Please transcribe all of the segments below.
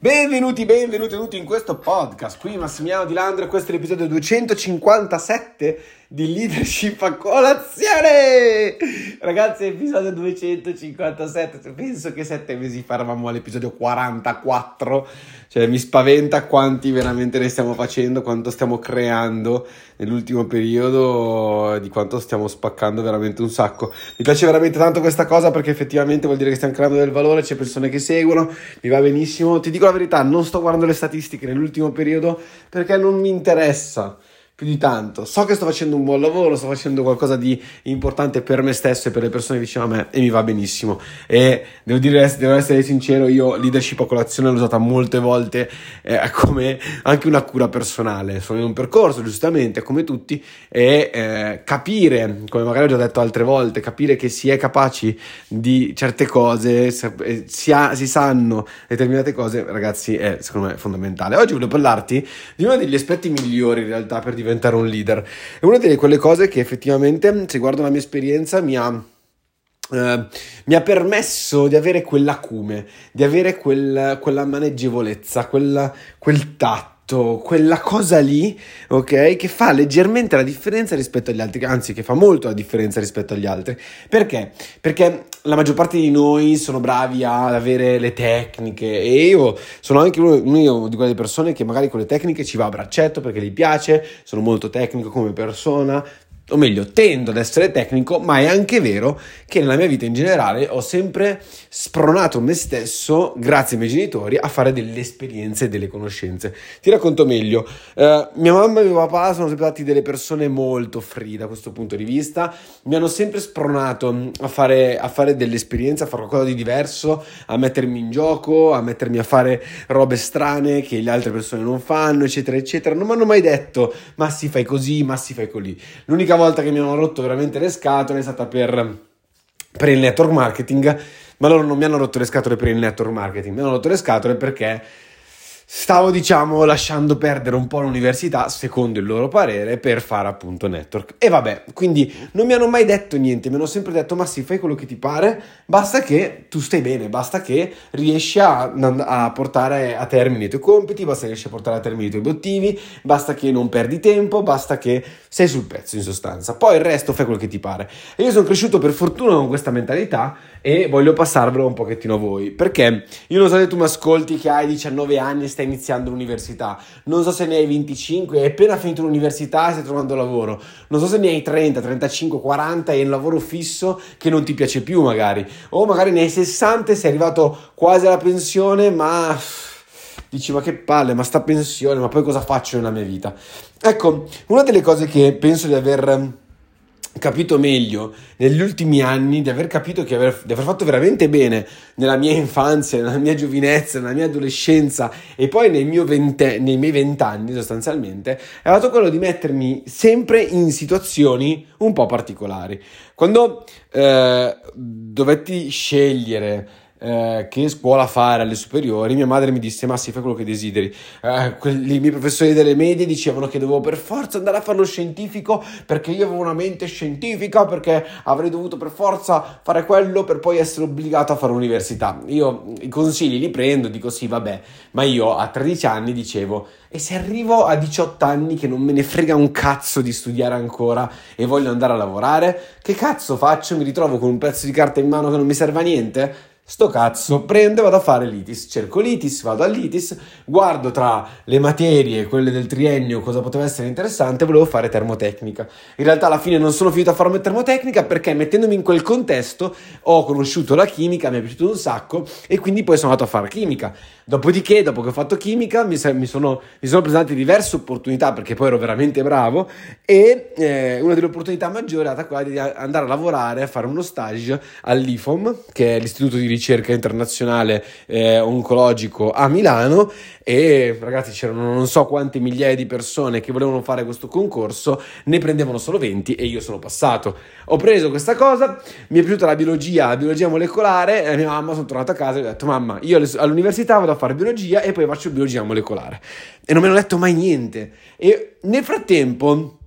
Benvenuti, benvenuti tutti in questo podcast. Qui Massimiliano Di Landro e questo è l'episodio 257 di Leadership a colazione. Ragazzi, episodio 257. Penso che sette mesi fa eravamo all'episodio 44. Cioè, mi spaventa quanti veramente ne stiamo facendo, quanto stiamo creando nell'ultimo periodo, di quanto stiamo spaccando veramente un sacco. Mi piace veramente tanto questa cosa perché effettivamente vuol dire che stiamo creando del valore, c'è persone che seguono, mi va benissimo. Ti dico la verità, non sto guardando le statistiche nell'ultimo periodo perché non mi interessa più di tanto. So che sto facendo un buon lavoro, sto facendo qualcosa di importante per me stesso e per le persone vicino a me e mi va benissimo. E devo dire, devo essere sincero, io leadership a colazione l'ho usata molte volte eh, come anche una cura personale. Sono in un percorso, giustamente, come tutti, e eh, capire, come magari ho già detto altre volte, capire che si è capaci di certe cose, eh, si, ha, si sanno determinate cose, ragazzi, è secondo me fondamentale. Oggi voglio parlarti di uno degli aspetti migliori in realtà per diventare diventare un leader. È una delle quelle cose che effettivamente, se guardo la mia esperienza, mi ha Uh, mi ha permesso di avere quell'acume, di avere quel, quella maneggevolezza, quella, quel tatto quella cosa lì, ok, che fa leggermente la differenza rispetto agli altri, anzi che fa molto la differenza rispetto agli altri. Perché? Perché la maggior parte di noi sono bravi ad avere le tecniche e io sono anche uno di quelle persone che magari con le tecniche ci va a braccetto perché gli piace, sono molto tecnico come persona, o meglio, tendo ad essere tecnico, ma è anche vero che nella mia vita in generale ho sempre spronato me stesso, grazie ai miei genitori, a fare delle esperienze e delle conoscenze. Ti racconto meglio. Uh, mia mamma e mio papà sono sempre stati delle persone molto free da questo punto di vista, mi hanno sempre spronato a fare, a fare delle esperienze, a fare qualcosa di diverso, a mettermi in gioco, a mettermi a fare robe strane che le altre persone non fanno, eccetera, eccetera. Non mi hanno mai detto, ma si fai così, ma si fai così. L'unica volta che mi hanno rotto veramente le scatole è stata per, per il network marketing, ma loro non mi hanno rotto le scatole per il network marketing, mi hanno rotto le scatole perché stavo diciamo lasciando perdere un po' l'università secondo il loro parere per fare appunto network. E vabbè quindi non mi hanno mai detto niente mi hanno sempre detto ma sì fai quello che ti pare basta che tu stai bene basta che riesci a, a portare a termine i tuoi compiti basta che riesci a portare a termine i tuoi obiettivi basta che non perdi tempo basta che sei sul pezzo in sostanza. Poi il resto fai quello che ti pare. E io sono cresciuto per fortuna con questa mentalità e voglio passarvelo un pochettino a voi perché io non so se tu mi ascolti che hai 19 anni e stai iniziando l'università, non so se ne hai 25 hai appena finito l'università e stai trovando lavoro, non so se ne hai 30, 35, 40 e un lavoro fisso che non ti piace più magari, o magari ne hai 60 e sei arrivato quasi alla pensione ma dici ma che palle, ma sta pensione, ma poi cosa faccio nella mia vita? Ecco, una delle cose che penso di aver capito meglio negli ultimi anni, di aver capito che aver, di aver fatto veramente bene nella mia infanzia, nella mia giovinezza, nella mia adolescenza e poi vente, nei miei vent'anni sostanzialmente, è stato quello di mettermi sempre in situazioni un po' particolari. Quando eh, dovetti scegliere eh, che scuola fare alle superiori, mia madre mi disse: Ma sì, fai quello che desideri. Eh, quelli, I miei professori delle medie dicevano che dovevo per forza andare a fare lo scientifico perché io avevo una mente scientifica, perché avrei dovuto per forza fare quello per poi essere obbligato a fare l'università. Io i consigli li prendo, dico sì, vabbè, ma io a 13 anni dicevo. E se arrivo a 18 anni che non me ne frega un cazzo di studiare ancora e voglio andare a lavorare, che cazzo faccio? Mi ritrovo con un pezzo di carta in mano che non mi serve a niente? Sto cazzo, prendo e vado a fare l'ITIS, cerco l'ITIS, vado all'ITIS, guardo tra le materie, quelle del triennio, cosa poteva essere interessante, volevo fare termotecnica. In realtà alla fine non sono finito a fare termotecnica perché mettendomi in quel contesto ho conosciuto la chimica, mi è piaciuto un sacco e quindi poi sono andato a fare chimica. Dopodiché, dopo che ho fatto chimica, mi, mi, sono, sono, presentate diverse opportunità perché poi ero veramente bravo e eh, una delle opportunità maggiori è stata quella di andare a lavorare, a fare uno stage all'IFOM, che è l'Istituto di ricerca internazionale eh, oncologico a Milano e ragazzi c'erano non so quante migliaia di persone che volevano fare questo concorso, ne prendevano solo 20 e io sono passato. Ho preso questa cosa, mi è piaciuta la biologia, la biologia molecolare e mia mamma sono tornato a casa e ho detto mamma io all'università vado a fare biologia e poi faccio biologia molecolare e non mi hanno detto mai niente e nel frattempo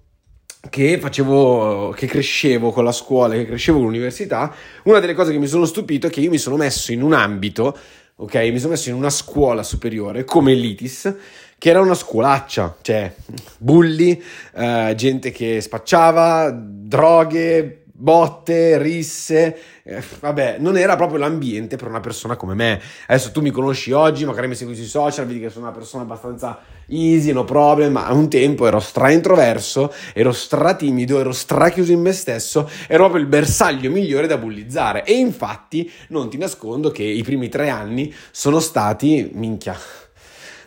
che facevo, che crescevo con la scuola, che crescevo con l'università, una delle cose che mi sono stupito è che io mi sono messo in un ambito ok? Mi sono messo in una scuola superiore come l'ITIS, che era una scuolaccia, cioè bulli, eh, gente che spacciava, droghe, botte, risse, eh, vabbè, non era proprio l'ambiente per una persona come me. Adesso tu mi conosci oggi, magari mi segui sui social, vedi che sono una persona abbastanza easy, no problem, ma a un tempo ero stra introverso, ero stra timido, ero stra chiuso in me stesso, ero proprio il bersaglio migliore da bullizzare. E infatti non ti nascondo che i primi tre anni sono stati, minchia,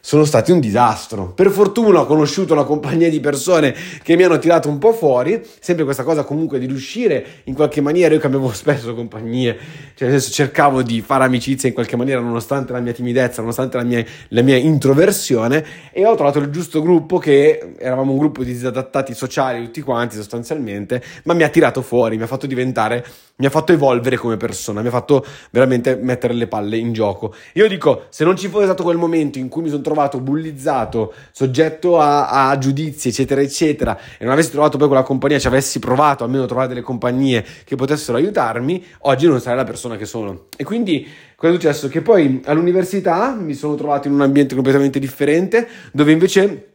sono stati un disastro. Per fortuna ho conosciuto una compagnia di persone che mi hanno tirato un po' fuori, sempre questa cosa comunque di riuscire in qualche maniera, io cambiavo spesso compagnie, cioè senso cercavo di fare amicizia in qualche maniera nonostante la mia timidezza, nonostante la mia, la mia introversione e ho trovato il giusto gruppo che eravamo un gruppo di disadattati sociali tutti quanti sostanzialmente, ma mi ha tirato fuori, mi ha fatto diventare, mi ha fatto evolvere come persona, mi ha fatto veramente mettere le palle in gioco. Io dico, se non ci fosse stato quel momento in cui mi sono trovato trovato bullizzato, soggetto a, a, giudizi, eccetera, eccetera, e non avessi trovato poi quella compagnia, ci avessi provato almeno a trovare delle compagnie che potessero aiutarmi, oggi non sarei la persona che sono. E quindi cosa è successo? Che poi all'università mi sono trovato in un ambiente completamente differente, dove invece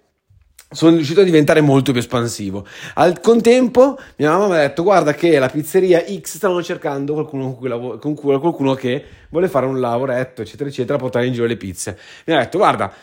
sono riuscito a diventare molto più espansivo. Al contempo, mia mamma mi ha detto: Guarda, che la pizzeria X stanno cercando qualcuno, con cui lav- con cui, qualcuno che vuole fare un lavoretto, eccetera, eccetera, portare in giro le pizze. Mi ha detto: Guarda,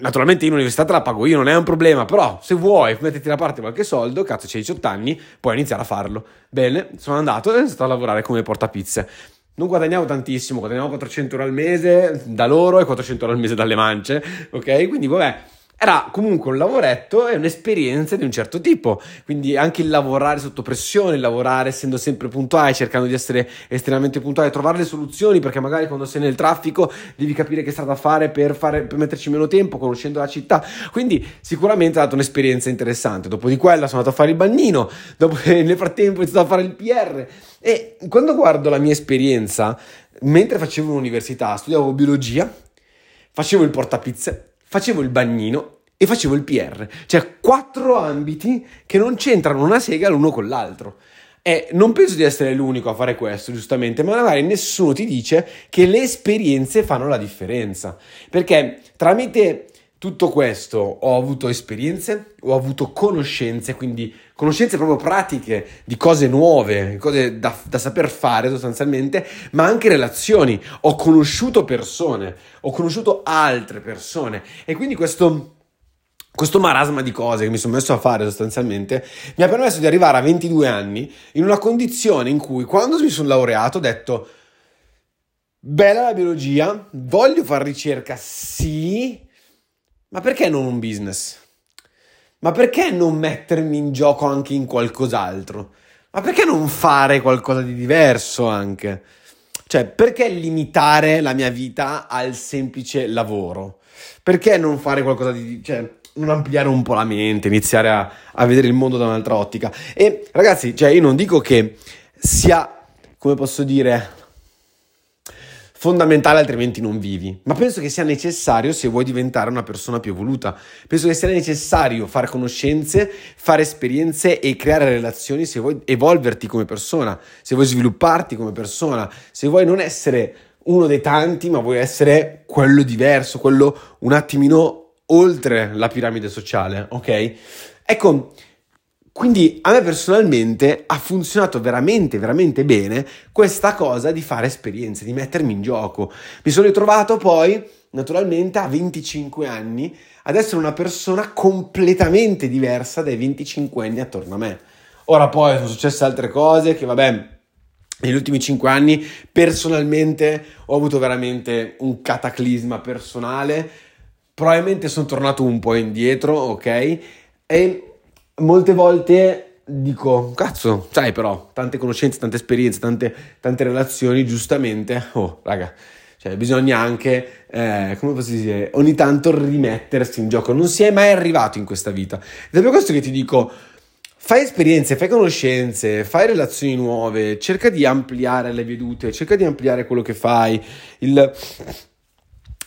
naturalmente in università te la pago io, non è un problema, però se vuoi metterti da parte qualche soldo, cazzo, c'hai 18 anni, puoi iniziare a farlo. Bene, sono andato e ho iniziato a lavorare come portapizze. Non guadagniamo tantissimo, guadagniamo 400 euro al mese da loro e 400 euro al mese dalle mance, ok? Quindi, vabbè era comunque un lavoretto e un'esperienza di un certo tipo, quindi anche il lavorare sotto pressione, il lavorare essendo sempre puntuale, cercando di essere estremamente puntuale, trovare le soluzioni perché magari quando sei nel traffico devi capire che strada fare per, fare per metterci meno tempo, conoscendo la città, quindi sicuramente ha dato un'esperienza interessante. Dopo di quella sono andato a fare il bagnino, dopo nel frattempo ho iniziato a fare il PR e quando guardo la mia esperienza, mentre facevo l'università, studiavo biologia, facevo il portapizze, facevo il bagnino e facevo il PR, cioè quattro ambiti che non c'entrano una sega l'uno con l'altro. E non penso di essere l'unico a fare questo, giustamente, ma magari nessuno ti dice che le esperienze fanno la differenza. Perché tramite tutto questo ho avuto esperienze, ho avuto conoscenze, quindi conoscenze proprio pratiche di cose nuove, cose da, da, saper fare sostanzialmente, ma anche relazioni. Ho conosciuto persone, ho conosciuto altre persone e quindi questo questo marasma di cose che mi sono messo a fare sostanzialmente mi ha permesso di arrivare a 22 anni in una condizione in cui quando mi sono laureato ho detto bella la biologia, voglio fare ricerca, sì, ma perché non un business? Ma perché non mettermi in gioco anche in qualcos'altro? Ma perché non fare qualcosa di diverso anche? Cioè, perché limitare la mia vita al semplice lavoro? Perché non fare qualcosa di... Cioè, non ampliare un po' la mente, iniziare a, a vedere il mondo da un'altra ottica. E ragazzi, cioè io non dico che sia, come posso dire, fondamentale, altrimenti non vivi. Ma penso che sia necessario se vuoi diventare una persona più evoluta. Penso che sia necessario fare conoscenze, fare esperienze e creare relazioni se vuoi evolverti come persona, se vuoi svilupparti come persona, se vuoi non essere uno dei tanti, ma vuoi essere quello diverso, quello un attimino oltre la piramide sociale, ok? Ecco, quindi a me personalmente ha funzionato veramente, veramente bene questa cosa di fare esperienze, di mettermi in gioco. Mi sono ritrovato poi, naturalmente, a 25 anni ad essere una persona completamente diversa dai 25 anni attorno a me. Ora poi sono successe altre cose che, vabbè, negli ultimi 5 anni personalmente ho avuto veramente un cataclisma personale probabilmente sono tornato un po' indietro, ok? E molte volte dico, cazzo, sai però, tante conoscenze, tante esperienze, tante, tante relazioni, giustamente, oh, raga, cioè bisogna anche, eh, come posso dire, ogni tanto rimettersi in gioco, non si è mai arrivato in questa vita. Ed è per questo che ti dico, fai esperienze, fai conoscenze, fai relazioni nuove, cerca di ampliare le vedute, cerca di ampliare quello che fai, il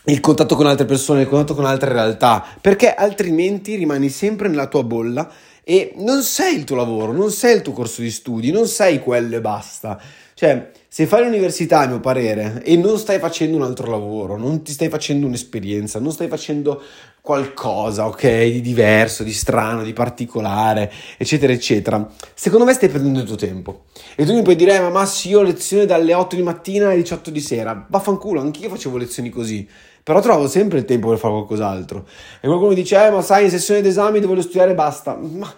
il contatto con altre persone, il contatto con altre realtà, perché altrimenti rimani sempre nella tua bolla e non sei il tuo lavoro, non sei il tuo corso di studi, non sei quello e basta. Cioè, se fai l'università, a mio parere, e non stai facendo un altro lavoro, non ti stai facendo un'esperienza, non stai facendo qualcosa, ok, di diverso, di strano, di particolare, eccetera, eccetera, secondo me stai perdendo il tuo tempo. E tu mi puoi dire, eh, ma Massi, io ho lezione dalle 8 di mattina alle 18 di sera. Vaffanculo, anch'io facevo lezioni così. Però trovo sempre il tempo per fare qualcos'altro. E qualcuno dice, eh, ma sai, in sessione d'esami devo studiare e basta. Ma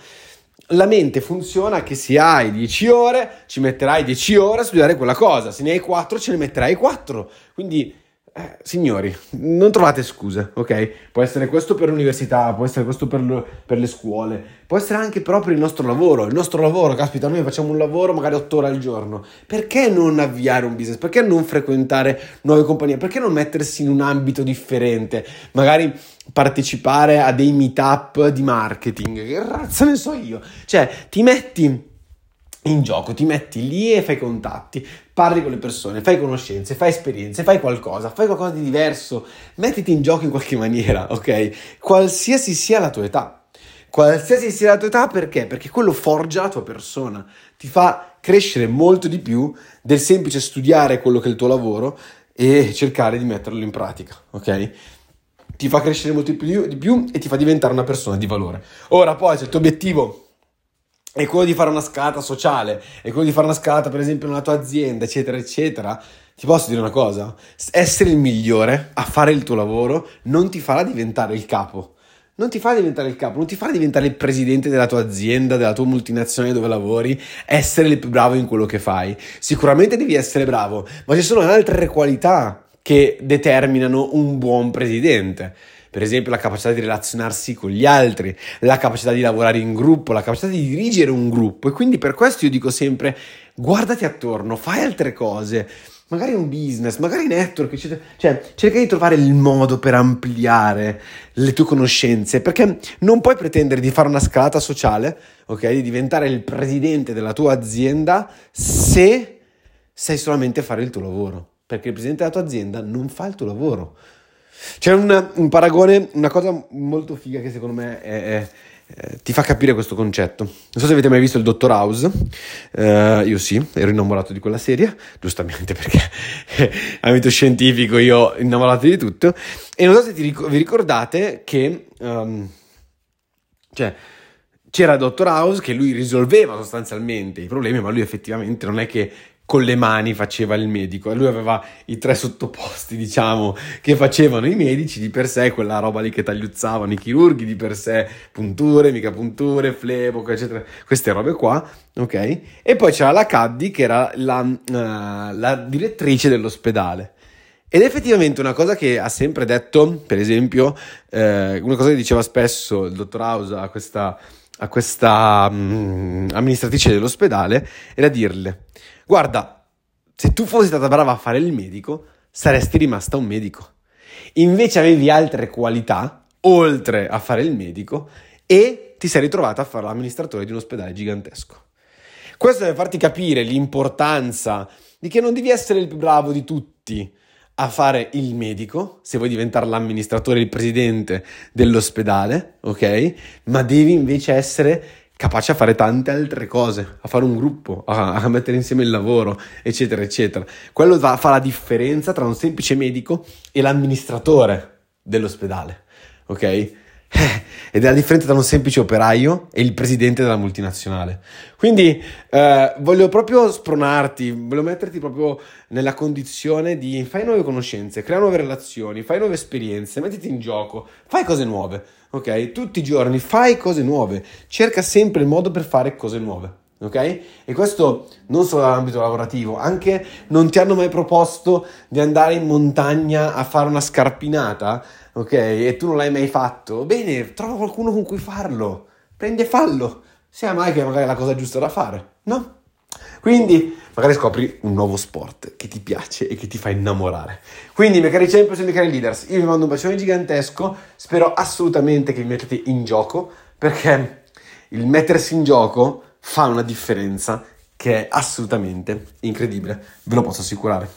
la mente funziona che se hai 10 ore, ci metterai 10 ore a studiare quella cosa, se ne hai 4 ce ne metterai 4. Quindi eh, signori, non trovate scuse, ok? Può essere questo per l'università, può essere questo per, lo, per, le scuole, può essere anche proprio il nostro lavoro. Il nostro lavoro, caspita, noi facciamo un lavoro magari 8 ore al giorno. Perché non avviare un business? Perché non frequentare nuove compagnie? Perché non mettersi in un ambito differente? Magari partecipare a dei meetup di marketing. Che razza ne so io? Cioè, ti metti in gioco, ti metti lì e fai contatti, parli con le persone, fai conoscenze, fai esperienze, fai qualcosa, fai qualcosa di diverso, mettiti in gioco in qualche maniera, ok? Qualsiasi sia la tua età. Qualsiasi sia la tua età, perché? Perché quello forgia la tua persona, ti fa crescere molto di più del semplice studiare quello che è il tuo lavoro e cercare di metterlo in pratica, ok? Ti fa crescere molto di più, di più e ti fa diventare una persona di valore. Ora, poi, se il tuo obiettivo è quello di fare una scalata sociale, è quello di fare una scalata, per esempio, nella tua azienda, eccetera, eccetera, ti posso dire una cosa: essere il migliore a fare il tuo lavoro non ti farà diventare il capo. Non ti farà diventare il capo, non ti farà diventare il presidente della tua azienda, della tua multinazionale dove lavori, essere il più bravo in quello che fai. Sicuramente devi essere bravo, ma ci sono altre qualità che determinano un buon presidente per esempio la capacità di relazionarsi con gli altri, la capacità di lavorare in gruppo, la capacità di dirigere un gruppo e quindi per questo io dico sempre guardati attorno, fai altre cose, magari un business, magari network, eccetera. Cioè, cerca di trovare il modo per ampliare le tue conoscenze, perché non puoi pretendere di fare una scalata sociale, ok? Di diventare il presidente della tua azienda se sai solamente fare il tuo lavoro, perché il presidente della tua azienda non fa il tuo lavoro. C'è un, un, paragone, una cosa molto figa che secondo me è, è, ti fa capire questo concetto. Non so se avete mai visto il Dottor House, uh, io sì, ero innamorato di quella serie, giustamente perché ambito scientifico io innamorato di tutto, e non so se ric- vi ricordate che... Um, cioè, c'era Dottor House che lui risolveva sostanzialmente i problemi, ma lui effettivamente non è che con le mani faceva il medico e lui aveva i tre sottoposti, diciamo, che facevano i medici di per sé, quella roba lì che tagliuzzavano i chirurghi di per sé, punture, mica punture, flebo, eccetera, queste robe qua, ok? E poi c'era la Caddi che era la, uh, la direttrice dell'ospedale. Ed effettivamente una cosa che ha sempre detto, per esempio, eh, una cosa che diceva spesso il dottor House a questa, a questa um, amministratrice dell'ospedale, era dirle Guarda, se tu fossi stata brava a fare il medico, saresti rimasta un medico. Invece avevi altre qualità, oltre a fare il medico, e ti sei ritrovata a fare l'amministratore di un ospedale gigantesco. Questo deve farti capire l'importanza di che non devi essere il più bravo di tutti a fare il medico, se vuoi diventare l'amministratore, il presidente dell'ospedale, ok? Ma devi invece essere capace a fare tante altre cose, a fare un gruppo, a, a mettere insieme il lavoro, eccetera, eccetera. Quello va, fa la differenza tra un semplice medico e l'amministratore dell'ospedale, ok? Eh, ed è la differenza tra un semplice operaio e il presidente della multinazionale. Quindi eh, voglio proprio spronarti, voglio metterti proprio nella condizione di fai nuove conoscenze, crea nuove relazioni, fai nuove esperienze, mettiti in gioco, fai cose nuove ok? Tutti i giorni fai cose nuove, cerca sempre il modo per fare cose nuove. Ok? E questo non solo nell'ambito lavorativo, anche non ti hanno mai proposto di andare in montagna a fare una scarpinata, ok? E tu non l'hai mai fatto. Bene, trova qualcuno con cui farlo. Prendi e fallo. Sia mai che magari è la cosa giusta da fare, no? Quindi magari scopri un nuovo sport che ti piace e che ti fa innamorare. Quindi, miei cari champions e miei cari leaders, io vi mando un bacione gigantesco, spero assolutamente che vi mettete in gioco, perché il mettersi in gioco fa una differenza che è assolutamente incredibile, ve lo posso assicurare.